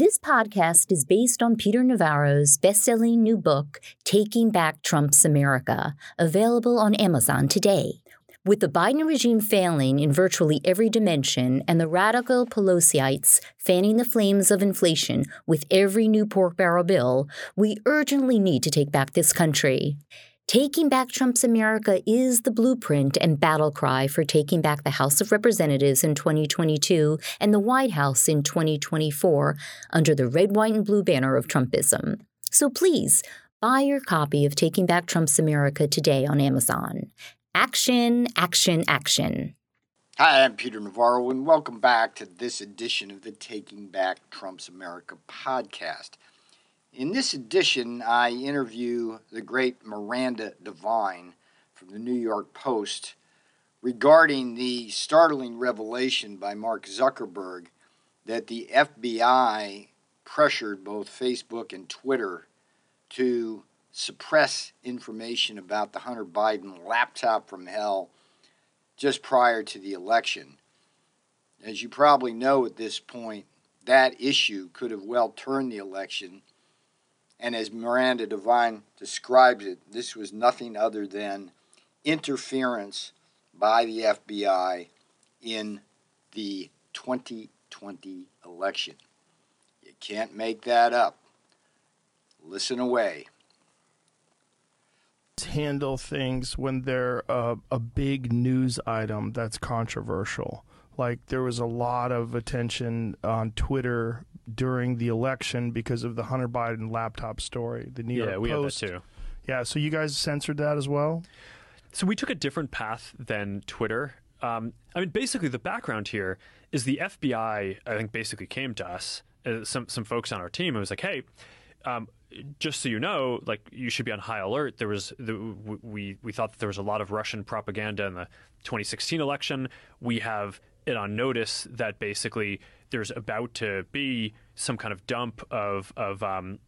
This podcast is based on Peter Navarro's best-selling new book, Taking Back Trump's America, available on Amazon today. With the Biden regime failing in virtually every dimension and the radical Pelosiites fanning the flames of inflation with every new pork barrel bill, we urgently need to take back this country. Taking Back Trump's America is the blueprint and battle cry for taking back the House of Representatives in 2022 and the White House in 2024 under the red, white, and blue banner of Trumpism. So please, buy your copy of Taking Back Trump's America today on Amazon. Action, action, action. Hi, I'm Peter Navarro, and welcome back to this edition of the Taking Back Trump's America podcast. In this edition, I interview the great Miranda Devine from the New York Post regarding the startling revelation by Mark Zuckerberg that the FBI pressured both Facebook and Twitter to suppress information about the Hunter Biden laptop from hell just prior to the election. As you probably know at this point, that issue could have well turned the election and as Miranda Devine describes it, this was nothing other than interference by the FBI in the 2020 election. You can't make that up. Listen away. Handle things when they're a, a big news item that's controversial. Like there was a lot of attention on Twitter during the election because of the Hunter Biden laptop story. The New yeah, York we Post. had that too. Yeah, so you guys censored that as well. So we took a different path than Twitter. Um, I mean, basically, the background here is the FBI. I think basically came to us, uh, some some folks on our team. It was like, hey. Um, just so you know, like you should be on high alert. There was the, we we thought that there was a lot of Russian propaganda in the 2016 election. We have it on notice that basically there's about to be some kind of dump of of um,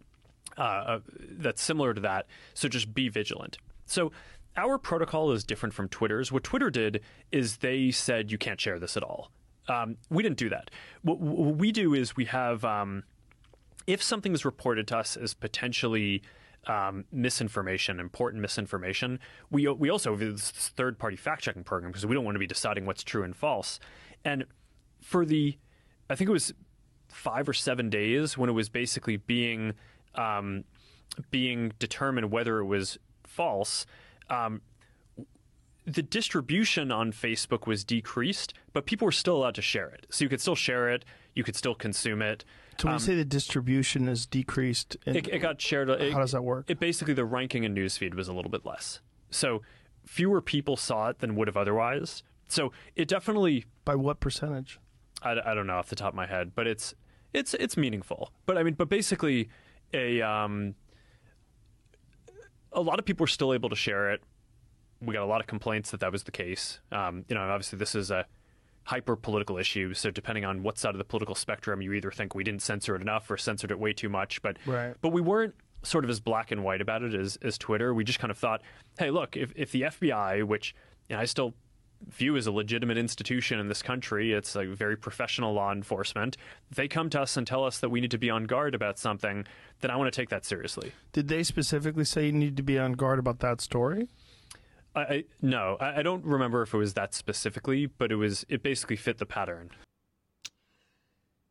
uh, that's similar to that. So just be vigilant. So our protocol is different from Twitter's. What Twitter did is they said you can't share this at all. Um, we didn't do that. What, what, we do is we have um, if something is reported to us as potentially um, misinformation, important misinformation. We we also have this third party fact checking program because we don't want to be deciding what's true and false. And for the I think it was five or seven days when it was basically being um, being determined whether it was false. Um, the distribution on Facebook was decreased, but people were still allowed to share it. So you could still share it, you could still consume it. So when um, you say the distribution is decreased, it, it, got shared. It, how does that work? It basically the ranking in newsfeed was a little bit less. So fewer people saw it than would have otherwise. So it definitely by what percentage? I, I don't know off the top of my head, but it's it's it's meaningful. But I mean, but basically, a um, a lot of people were still able to share it. We got a lot of complaints that that was the case. Um, you know, obviously this is a hyper political issue. So depending on what side of the political spectrum, you either think we didn't censor it enough or censored it way too much. But right. but we weren't sort of as black and white about it as, as Twitter. We just kind of thought, hey, look, if, if the FBI, which you know, I still view as a legitimate institution in this country. It's a very professional law enforcement. They come to us and tell us that we need to be on guard about something, then I want to take that seriously. Did they specifically say you need to be on guard about that story? I, no, I, I don't remember if it was that specifically, but it was it basically fit the pattern.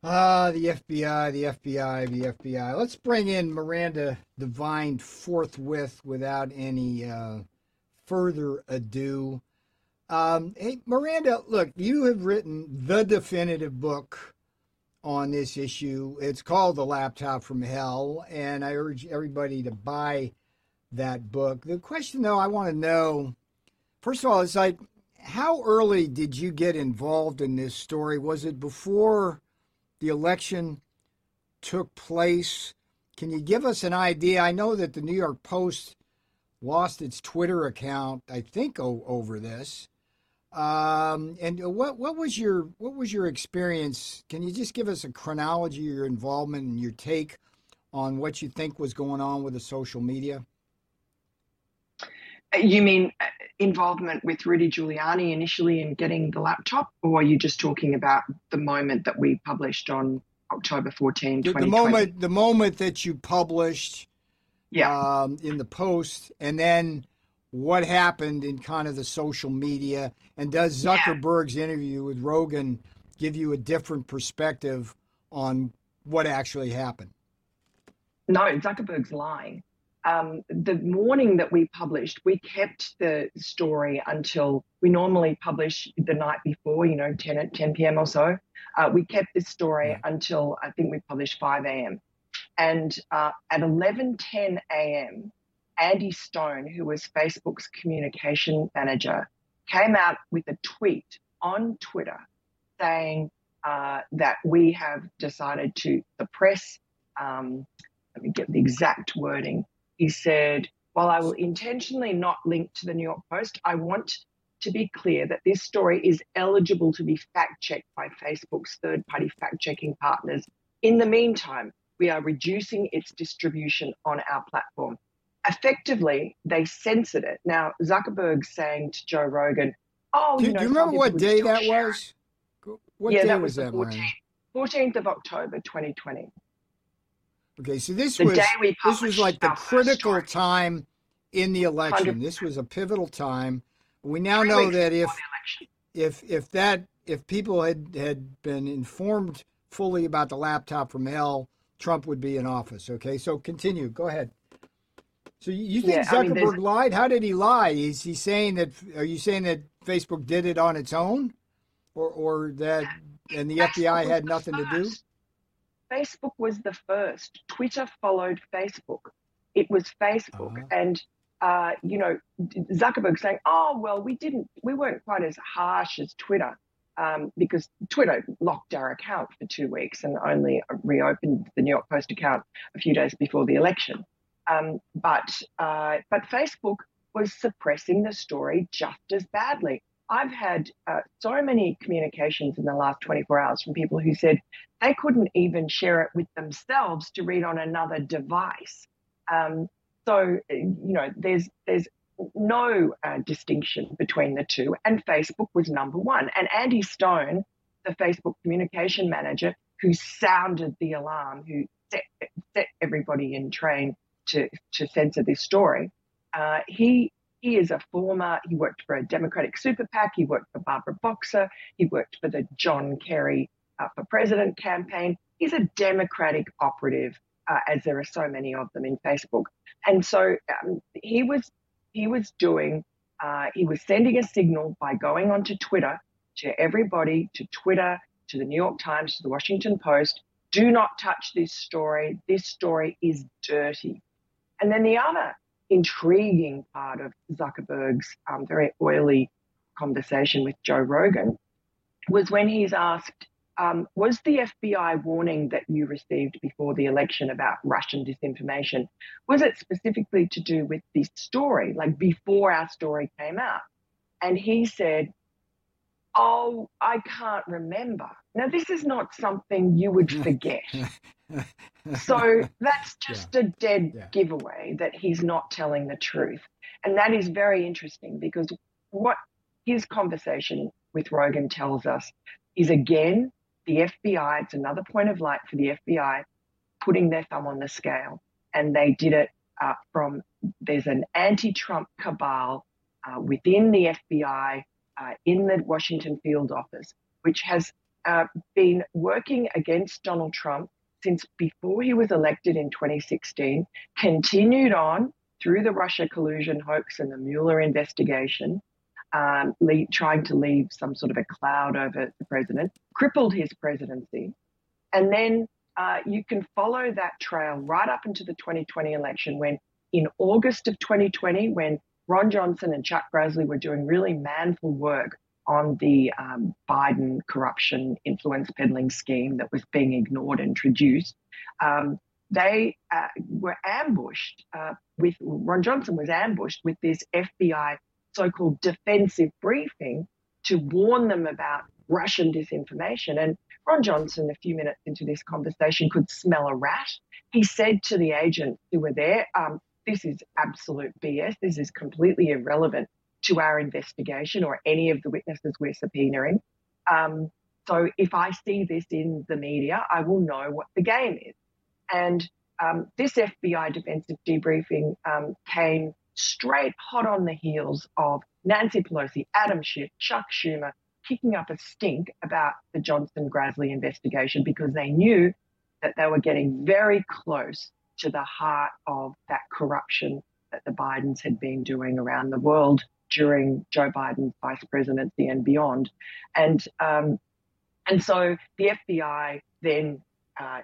Ah, the FBI, the FBI, the FBI. Let's bring in Miranda Devine forthwith without any uh, further ado. Um, hey, Miranda, look, you have written the definitive book on this issue. It's called The Laptop from Hell, and I urge everybody to buy that book. The question, though, I want to know first of all, is like, how early did you get involved in this story? Was it before the election took place? Can you give us an idea? I know that the New York Post lost its Twitter account, I think, over this. Um, and what what was your what was your experience? Can you just give us a chronology of your involvement and your take on what you think was going on with the social media? You mean uh, involvement with Rudy Giuliani initially in getting the laptop, or are you just talking about the moment that we published on October 14, the, the moment the moment that you published yeah. um, in the post, and then what happened in kind of the social media, and does Zuckerberg's yeah. interview with Rogan give you a different perspective on what actually happened? No, Zuckerberg's lying. Um, the morning that we published, we kept the story until we normally publish the night before, you know, 10 at 10 p.m. or so. Uh, we kept this story until I think we published 5 a.m. And uh, at 11:10 a.m., Andy Stone, who was Facebook's communication manager, came out with a tweet on Twitter saying uh, that we have decided to suppress. Um, let me get the exact wording. He said, "While I will intentionally not link to the New York Post, I want to be clear that this story is eligible to be fact checked by Facebook's third party fact checking partners. In the meantime, we are reducing its distribution on our platform. Effectively, they censored it. Now, Zuckerberg saying to Joe Rogan, Oh, do, you know, do you remember what day that was? What yeah, day that was, was that, 14th, 14th of October, 2020. Okay, so this the was this was like the critical story. time in the election. 100. This was a pivotal time. We now Three know that if before the election. if if that if people had had been informed fully about the laptop from hell, Trump would be in office. Okay, so continue. Go ahead. So you- think Yeah, I mean, Zuckerberg lied? How did he lie? Is he saying that? Are you saying that Facebook did it on its own, or or that and the FBI had nothing to do? Facebook was the first. Twitter followed Facebook. It was Facebook, Uh-huh. and uh, you know Zuckerberg saying, "Oh well, we didn't, we weren't quite as harsh as Twitter." Um, because Twitter locked our account for two weeks and only reopened the New York Post account a few days before the election. Um, but uh, but Facebook was suppressing the story just as badly. I've had uh, so many communications in the last 24 hours from people who said they couldn't even share it with themselves to read on another device. Um, so you know, there's there's no uh, distinction between the two, and Facebook was number one. And Andy Stone, the Facebook communication manager, who sounded the alarm, who set, set everybody in train to to censor this story, uh, he he is a former, he worked for a Democratic super PAC, he worked for Barbara Boxer, he worked for the John Kerry uh, for President campaign. He's a Democratic operative, uh, as there are so many of them in Facebook. And so um, he was he was doing, uh, he was sending a signal by going onto Twitter to everybody, to Twitter, to the New York Times, to the Washington Post, do not touch this story. This story is dirty. And then the other intriguing part of Zuckerberg's um, very oily conversation with Joe Rogan was when he's asked, um, was the FBI warning that you received before the election about Russian disinformation, was it specifically to do with this story, like before our story came out? And he said, oh, I can't remember. Now, this is not something you would forget. So that's just a dead Yeah. giveaway that he's not telling the truth. And that is very interesting because what his conversation with Rogan tells us is again, the FBI, it's another point of light for the FBI putting their thumb on the scale. And they did it uh, from there's an anti Trump cabal uh, within the FBI uh, in the Washington field office, which has uh, been working against Donald Trump since before he was elected in 2016, continued on through the Russia collusion hoax and the Mueller investigation, um, le- trying to leave some sort of a cloud over the president, crippled his presidency. And then uh, you can follow that trail right up into the 2020 election when, in August of 2020, when Ron Johnson and Chuck Grassley were doing really manful work on the um, Biden corruption influence peddling scheme that was being ignored and introduced. Um, they uh, were ambushed uh, with Ron Johnson was ambushed with this FBI so-called defensive briefing to warn them about Russian disinformation. And Ron Johnson, a few minutes into this conversation, could smell a rat. He said to the agents who were there, um, "This is absolute BS. This is completely irrelevant to our investigation or any of the witnesses we're subpoenaing." Um, So if I see this in the media, I will know what the game is. And um, this FBI defensive debriefing um, came straight hot on the heels of Nancy Pelosi, Adam Schiff, Chuck Schumer kicking up a stink about the Johnson Grassley investigation because they knew that they were getting very close to the heart of that corruption that the Bidens had been doing around the world during Joe Biden's vice presidency and beyond. And um, and so the FBI then uh,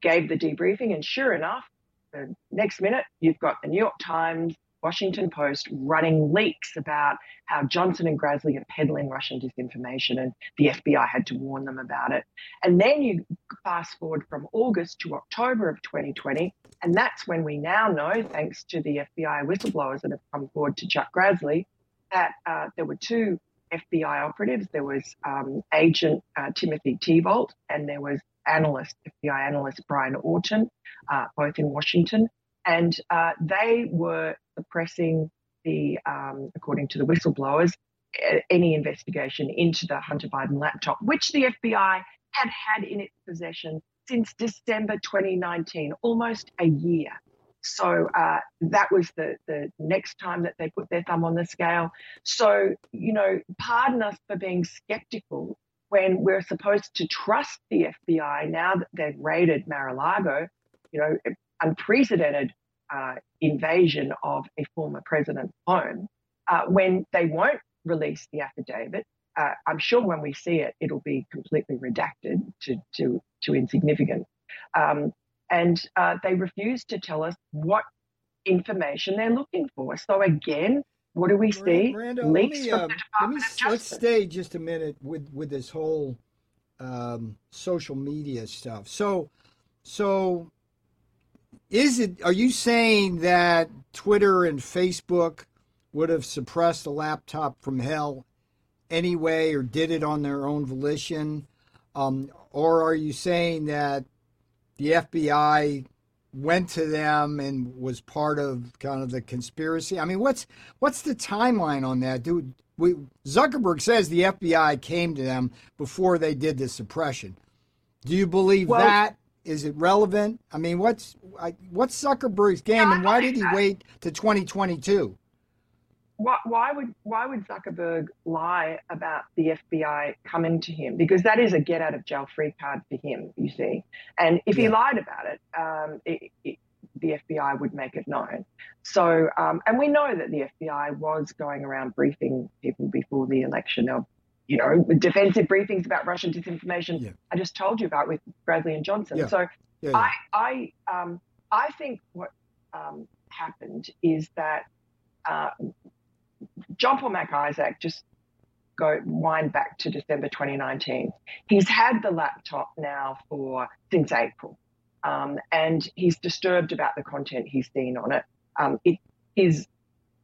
gave the debriefing, and sure enough, the next minute you've got the New York Times, Washington Post running leaks about how Johnson and Grassley are peddling Russian disinformation, and the FBI had to warn them about it. And then you fast forward from August to October of 2020, and that's when we now know, thanks to the FBI whistleblowers that have come forward to Chuck Grassley, that uh, there were two FBI operatives. There was um, Agent uh, Timothy Thibault, and there was analyst, FBI analyst Brian Auten, uh, both in Washington. And uh, they were suppressing the, um, according to the whistleblowers, any investigation into the Hunter Biden laptop, which the FBI had had in its possession since December 2019, almost a year. So uh, that was the, the next time that they put their thumb on the scale. So, you know, pardon us for being skeptical when we're supposed to trust the FBI now that they've raided Mar-a-Lago, you know, unprecedented uh, invasion of a former president's home, uh, when they won't release the affidavit, uh, I'm sure when we see it, it'll be completely redacted to to to insignificant. Um, and uh, they refuse to tell us what information they're looking for. So again, what do we see? Leaks let me, um, let me let's stay just a minute with with this whole um, social media stuff. So, so is it? Are you saying that Twitter and Facebook would have suppressed a laptop from hell anyway, or did it on their own volition? Um, or are you saying that the FBI went to them and was part of kind of the conspiracy? I mean, what's what's the timeline on that? Do we, Zuckerberg says the FBI came to them before they did the suppression. Do you believe well, that? Is it relevant? I mean, what's what's Zuckerberg's game, and why did he wait to 2022? why, why would why would Zuckerberg lie about the FBI coming to him? Because that is a get out of jail free card for him, you see. And if yeah. he lied about it, um, it, it, the FBI would make it known. So, um, and we know that the FBI was going around briefing people before the election. Of, you know, defensive briefings about Russian disinformation. Yeah. I just told you about with Grassley and Johnson. Yeah. So, I I um, I think what um, happened is that. Uh, John Paul Mac Isaac, just go wind back to December 2019. He's had the laptop now for since April, um, and he's disturbed about the content he's seen on it. Um, it is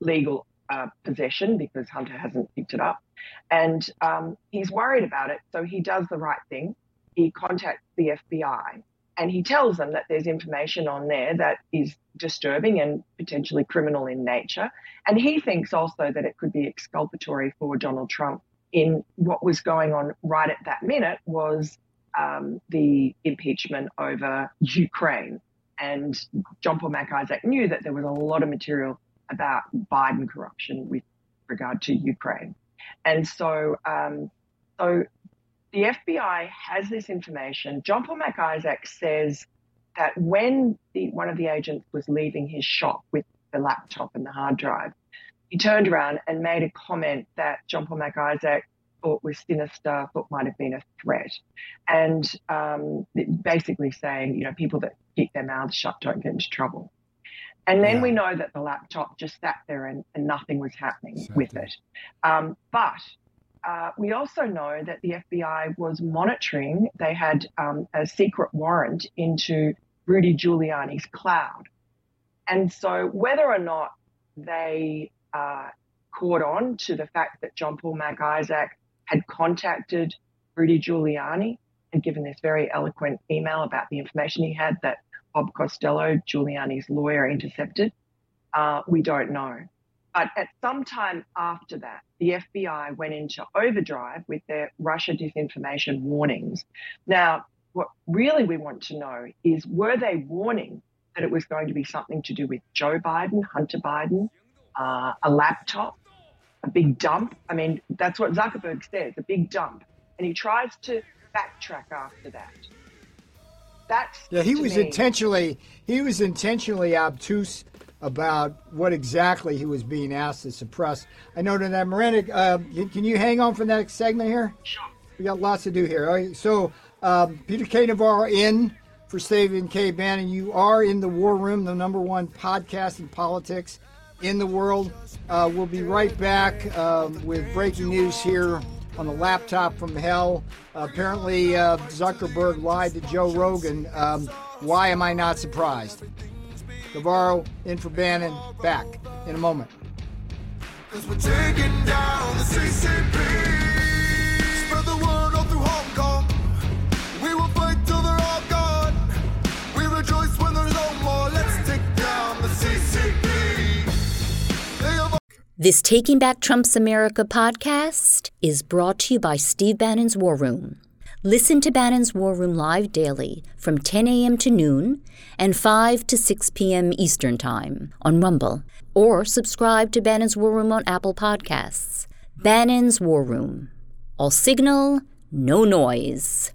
legal uh, possession because Hunter hasn't picked it up, and um, he's worried about it. So he does the right thing. He contacts the FBI and he tells them that there's information on there that is disturbing and potentially criminal in nature. And he thinks also that it could be exculpatory for Donald Trump in what was going on right at that minute was um, the impeachment over Ukraine. And John Paul Mac Isaac knew that there was a lot of material about Biden corruption with regard to Ukraine. And so, um, so the FBI has this information. John Paul Mac Isaac says that when the, one of the agents was leaving his shop with the laptop and the hard drive, he turned around and made a comment that John Paul Mac Isaac thought was sinister, thought might have been a threat. And um, basically saying, you know, people that keep their mouths shut don't get into trouble. And then yeah. we know that the laptop just sat there and, and nothing was happening with it. Um, but uh, we also know that the FBI was monitoring, they had um, a secret warrant into Rudy Giuliani's cloud. And so, whether or not they uh, caught on to the fact that John Paul Mac Isaac had contacted Rudy Giuliani and given this very eloquent email about the information he had that Bob Costello, Giuliani's lawyer, intercepted, uh, we don't know. But at some time after that, the FBI went into overdrive with their Russia disinformation warnings. Now, what really we want to know is were they warning that it was going to be something to do with Joe Biden, Hunter Biden, uh, a laptop, a big dump? I mean, that's what Zuckerberg says a big dump. And he tries to backtrack after that. That's yeah. He was me, intentionally he was intentionally obtuse about what exactly he was being asked to suppress. I noted that Miranda. Uh, can you hang on for the next segment here? Sure. We got lots to do here. All right, so um, Peter K. Navarro in for Stephen K. Bannon. You are in the War Room, the number one podcast in politics in the world. Uh, we'll be right back um, with breaking news here on the laptop from hell. Uh, apparently, uh, Zuckerberg lied to Joe Rogan. Um, why am I not surprised? Navarro in for Bannon. Back in a moment. Cause we're taking down the CCP. Spread the word all through Hong Kong. We will fight till they're all gone. We rejoice when there's no more. Let's take down the CCP. This Taking Back Trump's America podcast is brought to you by Steve Bannon's War Room. Listen to Bannon's War Room live daily from 10 a.m. to noon and 5 to 6 p.m. Eastern Time on Rumble, or subscribe to Bannon's War Room on Apple Podcasts. Bannon's War Room. All signal, no noise.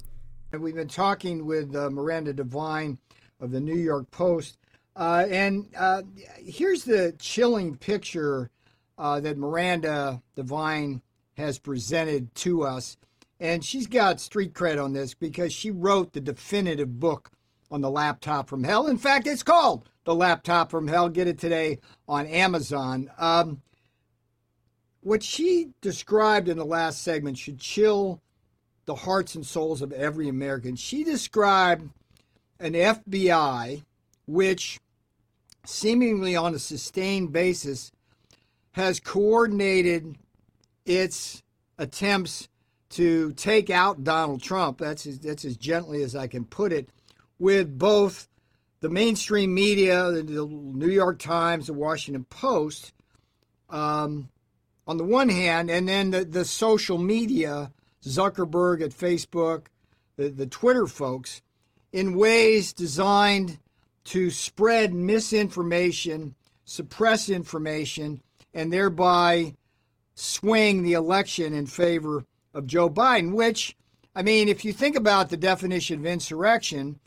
We've been talking with uh, Miranda Devine of the New York Post, uh, and uh, here's the chilling picture uh, that Miranda Devine has presented to us. And she's got street cred on this because she wrote the definitive book on the laptop from hell. In fact, it's called The Laptop from Hell. Get it today on Amazon. Um, what she described in the last segment should chill the hearts and souls of every American. She described an FBI which, seemingly on a sustained basis, has coordinated its attempts to take out Donald Trump. That's as, that's as gently as I can put it, with both the mainstream media, the, the New York Times, the Washington Post, um, on the one hand, and then the, the social media, Zuckerberg at Facebook, the, the Twitter folks, in ways designed to spread misinformation, suppress information, and thereby swing the election in favor of Joe Biden, which, I mean, if you think about the definition of insurrection,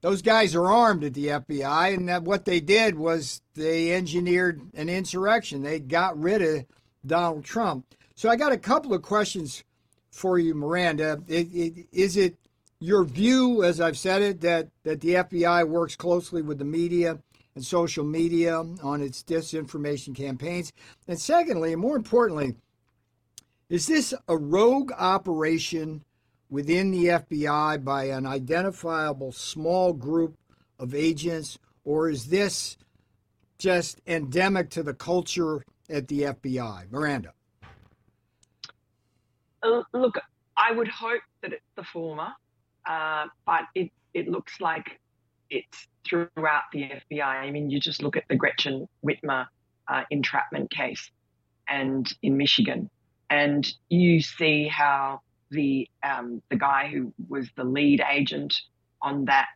those guys are armed at the FBI, and that what they did was they engineered an insurrection. They got rid of Donald Trump. So I got a couple of questions for you, Miranda. Is it your view, as I've said it, that, that the FBI works closely with the media and social media on its disinformation campaigns? And secondly, and more importantly, is this a rogue operation within the FBI by an identifiable small group of agents, or is this just endemic to the culture at the FBI? Miranda. Uh, look, I would hope that it's the former, uh, but it, it looks like it's throughout the FBI. I mean, you just look at the Gretchen Whitmer uh, entrapment case and in Michigan, and you see how the um, the guy who was the lead agent on that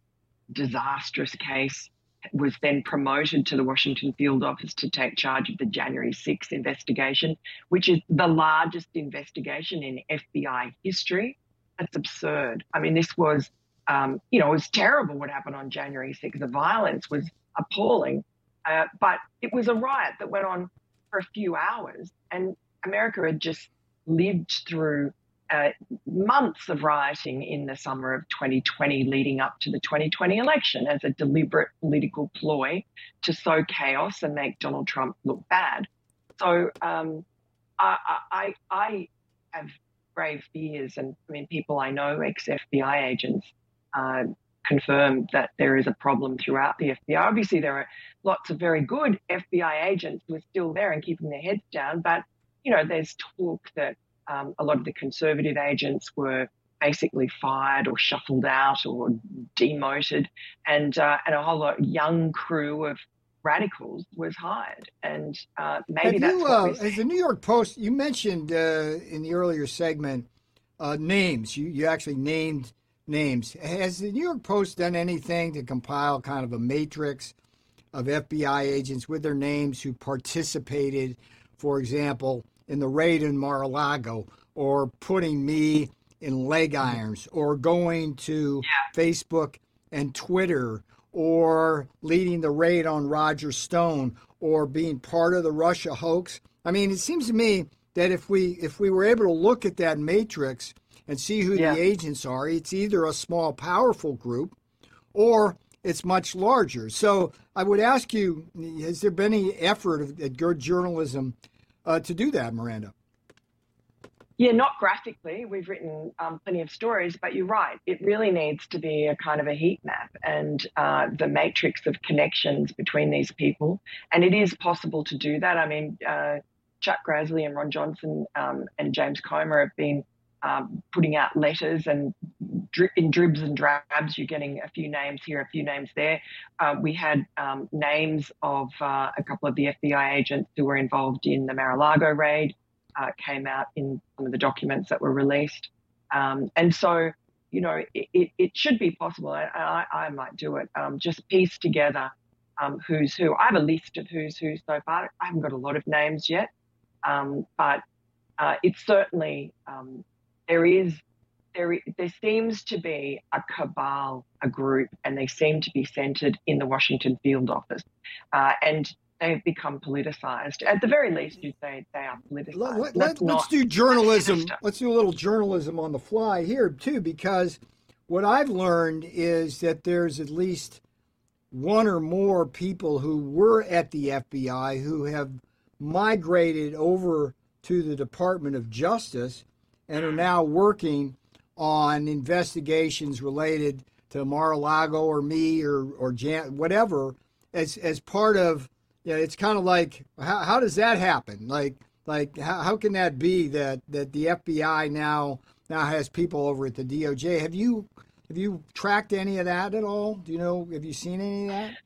disastrous case was then promoted to the Washington field office to take charge of the January 6th investigation, which is the largest investigation in FBI history. That's absurd. I mean, this was um, you know, it was terrible what happened on January 6th. The violence was appalling, uh, but it was a riot that went on for a few hours, and America had just lived through uh, months of rioting in the summer of 2020 leading up to the 2020 election as a deliberate political ploy to sow chaos and make Donald Trump look bad. So um, I, I, I have grave fears, and I mean, people I know, ex FBI agents, uh, confirmed that there is a problem throughout the FBI. Obviously, there are lots of very good FBI agents who are still there and keeping their heads down, but you know, there's talk that um, a lot of the conservative agents were basically fired or shuffled out or demoted, and uh, and a whole lot young crew of radicals was hired, and uh, maybe Have that's you, uh, as the New York Post, you mentioned uh, in the earlier segment uh, names. You you actually named names. Has the New York Post done anything to compile kind of a matrix of FBI agents with their names who participated, for example, in the raid in Mar-a-Lago, or putting me in leg mm-hmm. irons, or going to Facebook and Twitter, or leading the raid on Roger Stone, or being part of the Russia hoax? I mean, it seems to me that if we if we were able to look at that matrix and see who Yeah. the agents are, it's either a small, powerful group, or it's much larger. So I would ask you: Has there been any effort at good journalism uh, to do that, Miranda? Yeah, not graphically. We've written um, plenty of stories, but you're right. It really needs to be a kind of a heat map and uh, the matrix of connections between these people. And it is possible to do that. I mean, uh, Chuck Grassley and Ron Johnson um, and James Comer have been um, putting out letters and in dribs and drabs. You're getting a few names here, a few names there. Uh, we had um, names of uh, a couple of the FBI agents who were involved in the Mar-a-Lago raid uh, came out in some of the documents that were released. Um, and so, you know, it, it, it should be possible. I, I, I might do it. Um, just piece together um, who's who. I have a list of who's who so far. I haven't got a lot of names yet, um, but uh, it's certainly um, there is there there seems to be a cabal, a group, and they seem to be centered in the Washington field office, uh, and they've become politicized. At the very least, you'd say they are politicized. Let, Let's let, us do journalism. Let's do a little journalism on the fly here too, because what I've learned is that there's at least one or more people who were at the FBI who have migrated over to the Department of Justice and are now working on investigations related to Mar-a-Lago or me or or Jan, whatever as as part of yeah it's kind of like how, how does that happen? Like like how, how can that be that that the FBI now now has people over at the DOJ have you have you tracked any of that at all? Do you know have you seen any of that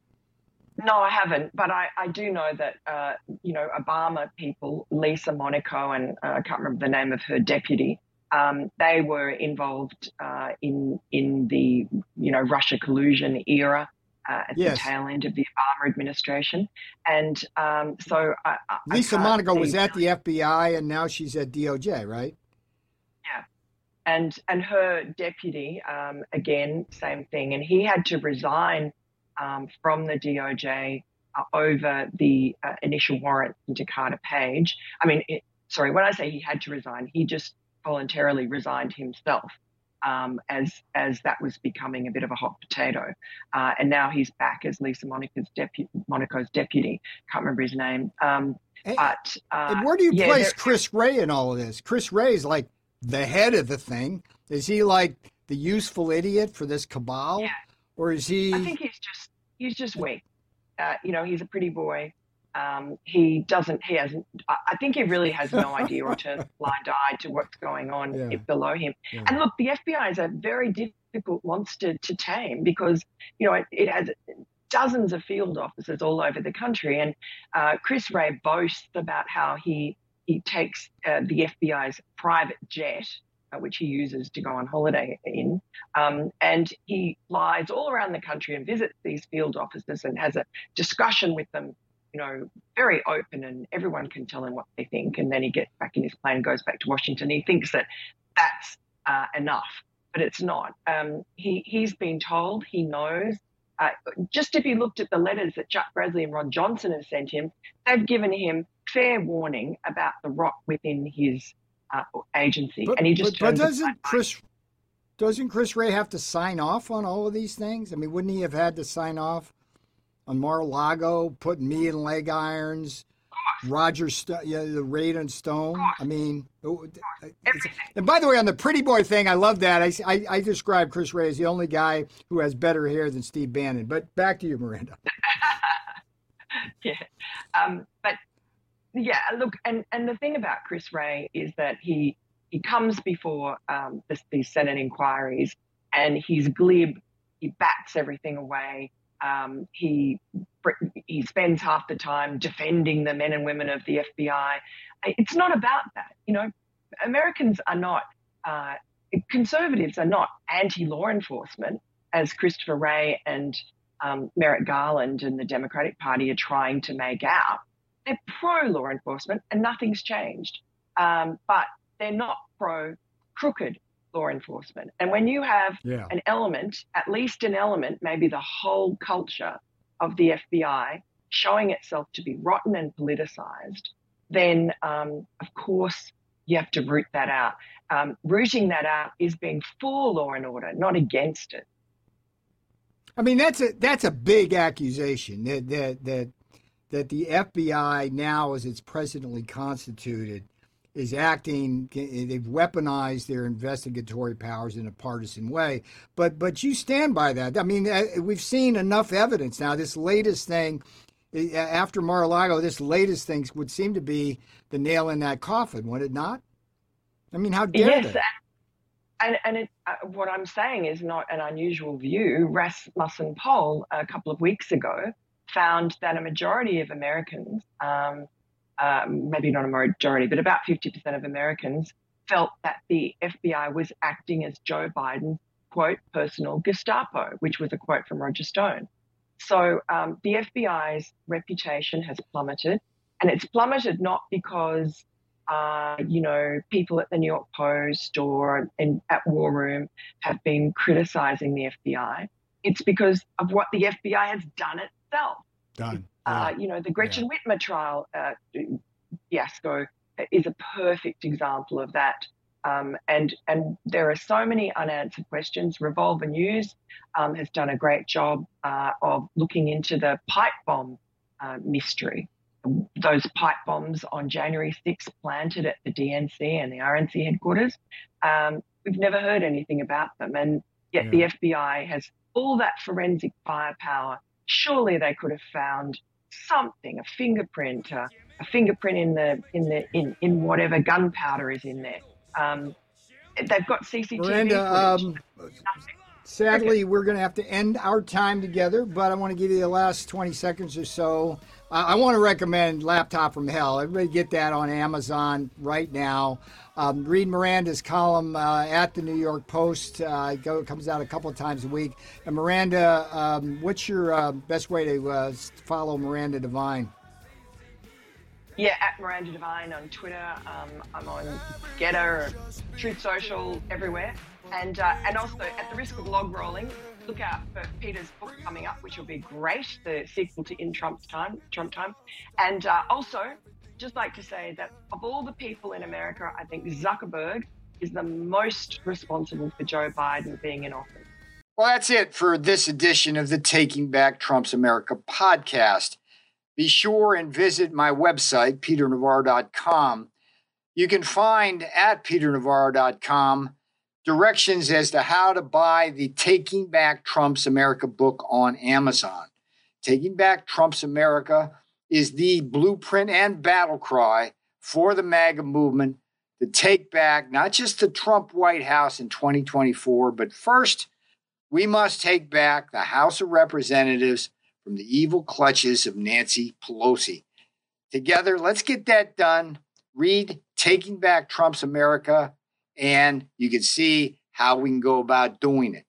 No, I haven't, but I, I do know that, uh, you know, Obama people, Lisa Monaco, and uh, I can't remember the name of her deputy, um, they were involved uh, in in the, you know, Russia collusion era uh, at Yes. the tail end of the Obama administration. And um, so I, I Lisa Monaco was at the FBI and now she's at DOJ right Yeah, and and her deputy um, again same thing and he had to resign um, from the DOJ uh, over the uh, initial warrant into Carter Page. I mean it, sorry when I say he had to resign he just voluntarily resigned himself um, as as that was becoming a bit of a hot potato. Uh, and now he's back as Lisa Monaco's deputy Monaco's deputy. Can't remember his name. Um, And- but uh, and where do you yeah, place Chris Wray in all of this? Chris Wray is like the head of the thing. Is he like the useful idiot for this cabal? Yeah. or is he I think he's just he's just weak. Uh, you know, he's a pretty boy. Um, he doesn't. He hasn't. I think he really has no idea or turns blind eye to what's going on Yeah. below him. Yeah. And look, the FBI is a very difficult monster to tame because you know it, it has dozens of field officers all over the country. And uh, Chris Wray boasts about how he he takes uh, the FBI's private jet, which he uses to go on holiday in, um, and he flies all around the country and visits these field officers and has a discussion with them. You know, very open, and everyone can tell him what they think. And then he gets back in his plane and goes back to Washington. He thinks that that's uh, enough, but it's not. Um, he he's been told he knows. Uh, just if you looked at the letters that Chuck Grassley and Ron Johnson have sent him, they've given him fair warning about the rot within his uh, agency, but, and he just but, but doesn't. Chris doesn't Chris Wray have to sign off on all of these things? I mean wouldn't he have had to sign off on Mar-a-Lago putting me in leg irons Roger St- yeah the raid on Stone? I mean and by the way on the pretty boy thing I love that. I, I, I describe Chris Wray as the only guy who has better hair than Steve Bannon but back to you Miranda. Yeah. Um, but yeah, look, and, and the thing about Chris Wray is that he he comes before um, this, these Senate inquiries and he's glib, he bats everything away. Um, he he spends half the time defending the men and women of the FBI. It's not about that. You know, Americans are not uh, conservatives are not anti-law enforcement, as Christopher Wray and um, Merrick Garland and the Democratic Party are trying to make out. They're pro law enforcement, and nothing's changed. Um, but they're not pro crooked law enforcement. And when you have yeah. an element, at least an element, maybe the whole culture of the FBI showing itself to be rotten and politicized, then um, of course you have to root that out. Um, rooting that out is being for law and order, not against it. I mean, that's a that's a big accusation that that that that the FBI now, as it's presently constituted, is acting. They've weaponized their investigatory powers in a partisan way. But but you stand by that. I mean, uh, we've seen enough evidence now. This latest thing. After Mar-a-Lago, this latest thing would seem to be the nail in that coffin, would it not? I mean, how dare yes, they? and, and it, uh, what I'm saying is not an unusual view. Rasmussen poll a couple of weeks ago found that a majority of Americans, um, um, maybe not a majority, but about 50% of Americans felt that the FBI was acting as Joe Biden's quote personal Gestapo, which was a quote from Roger Stone. So um, the FBI's reputation has plummeted, and it's plummeted not because uh, you know, people at the New York Post or in, at War Room have been criticizing the FBI. It's because of what the FBI has done itself. Done. Uh, yeah. You know, the Gretchen yeah. Whitmer trial uh, fiasco is a perfect example of that. Um, and and there are so many unanswered questions. Revolver News um, has done a great job uh, of looking into the pipe bomb uh, mystery those pipe bombs on January 6th planted at the DNC and the RNC headquarters. Um, we've never heard anything about them. And yet yeah. the FBI has all that forensic firepower. Surely they could have found something, a fingerprint, uh, a fingerprint in the in the in, in whatever gunpowder is in there. Um, they've got CCTV Miranda, um, sadly, okay. we're going to have to end our time together, but I want to give you the last 20 seconds or so I, want to recommend Laptop from Hell. Everybody get that on Amazon right now. Um, read Miranda's column uh, at the New York Post. Uh, it, go, comes out a couple of times a week. And Miranda, um, what's your uh, best way to uh, follow Miranda Devine? Yeah, at Miranda Devine on Twitter. Um, I'm on GETTR, Truth Social, everywhere. And, uh, and also, at the risk of log rolling, look out for Peter's book coming up, which will be great, the sequel to In Trump's Time, Trump Time. And uh, also, just like to say that of all the people in America, I think Zuckerberg is the most responsible for Joe Biden being in office. Well, that's it for this edition of the Taking Back Trump's America podcast. Be sure and visit my website, peternavarro.com. You can find at peternavarro.com directions as to how to buy the Taking Back Trump's America book on Amazon. Taking Back Trump's America is the blueprint and battle cry for the MAGA movement to take back not just the Trump White House in 2024, but first, we must take back the House of Representatives from the evil clutches of Nancy Pelosi. Together, let's get that done. Read Taking Back Trump's America and you can see how we can go about doing it.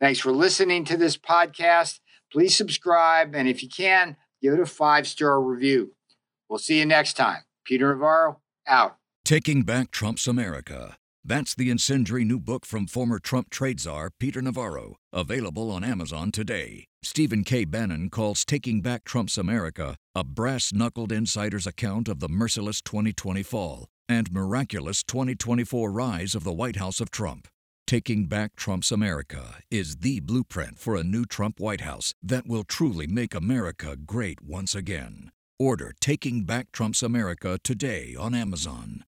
Thanks for listening to this podcast. Please subscribe, and if you can, give it a five star review. We'll see you next time. Peter Navarro, out. Taking Back Trump's America. That's the incendiary new book from former Trump trade czar Peter Navarro, available on Amazon today. Stephen K. Bannon calls Taking Back Trump's America a brass knuckled insider's account of the merciless 2020 fall and miraculous 2024 rise of the White House of Trump. Taking Back Trump's America is the blueprint for a new Trump White House that will truly make America great once again. Order Taking Back Trump's America today on Amazon.